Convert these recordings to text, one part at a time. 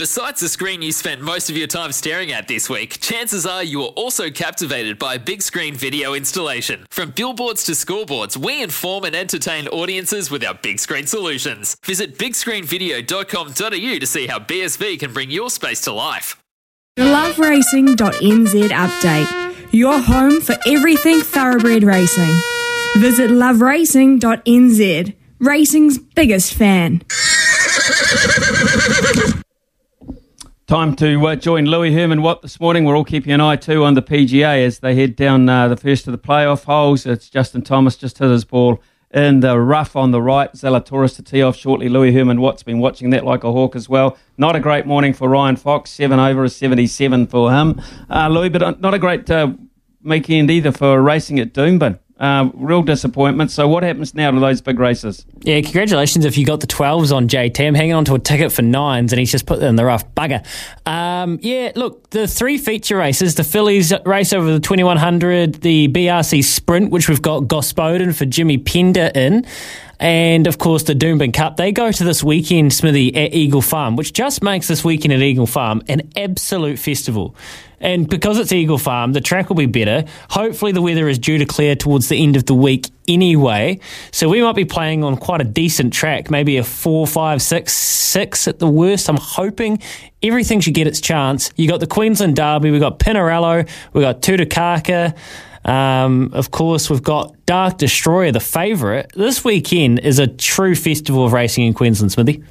Besides the screen you spent most of your time staring at this week, chances are you are also captivated by a big screen video installation. From billboards to scoreboards, we inform and entertain audiences with our big screen solutions. Visit bigscreenvideo.com.au to see how BSV can bring your space to life. Loveracing.nz update. Your home for everything thoroughbred racing. Visit loveracing.nz. Racing's biggest fan. Time to uh, join Louis Herman Watt this morning. We're all keeping an eye too on the PGA as they head down uh, the first of the playoff holes. It's Justin Thomas just hit his ball in the rough on the right. Zalatoris to tee off shortly. Louis Herman Watt's been watching that like a hawk as well. Not a great morning for Ryan Fox. Seven over is 77 for him. Uh, Louis, but not a great uh, weekend either for racing at Doomben. Uh, real disappointment. So, what happens now to those big races? Yeah, congratulations if you got the 12s on JT. I'm hanging on to a ticket for nines and he's just put it in the rough. Bugger. Um, yeah, look, the three feature races the fillies race over the 2100, the BRC Sprint, which we've got Gospodin for Jimmy Pender in. And of course, the Doomben Cup. They go to this weekend, Smithy, at Eagle Farm, which just makes this weekend at Eagle Farm an absolute festival. And because it's Eagle Farm, the track will be better. Hopefully, the weather is due to clear towards the end of the week anyway. So we might be playing on quite a decent track, maybe a four, five, six, six at the worst. I'm hoping everything should get its chance. You got the Queensland Derby, we've got Pinarello, we've got Tutakaka. Um, of course, we've got Dark Destroyer, the favourite. This weekend is a true festival of racing in Queensland, Smithy.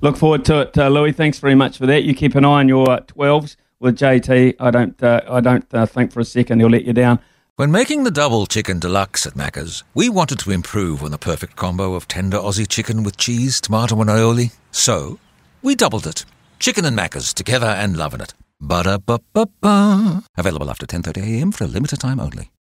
Look forward to it, uh, Louis. Thanks very much for that. You keep an eye on your uh, 12s with JT. I don't, uh, I don't uh, think for a second he'll let you down. When making the double chicken deluxe at Macca's, we wanted to improve on the perfect combo of tender Aussie chicken with cheese, tomato, and aioli. So, we doubled it. Chicken and Macca's together and loving it. Ba-da-ba-ba-ba. Available after 10.30am for a limited time only.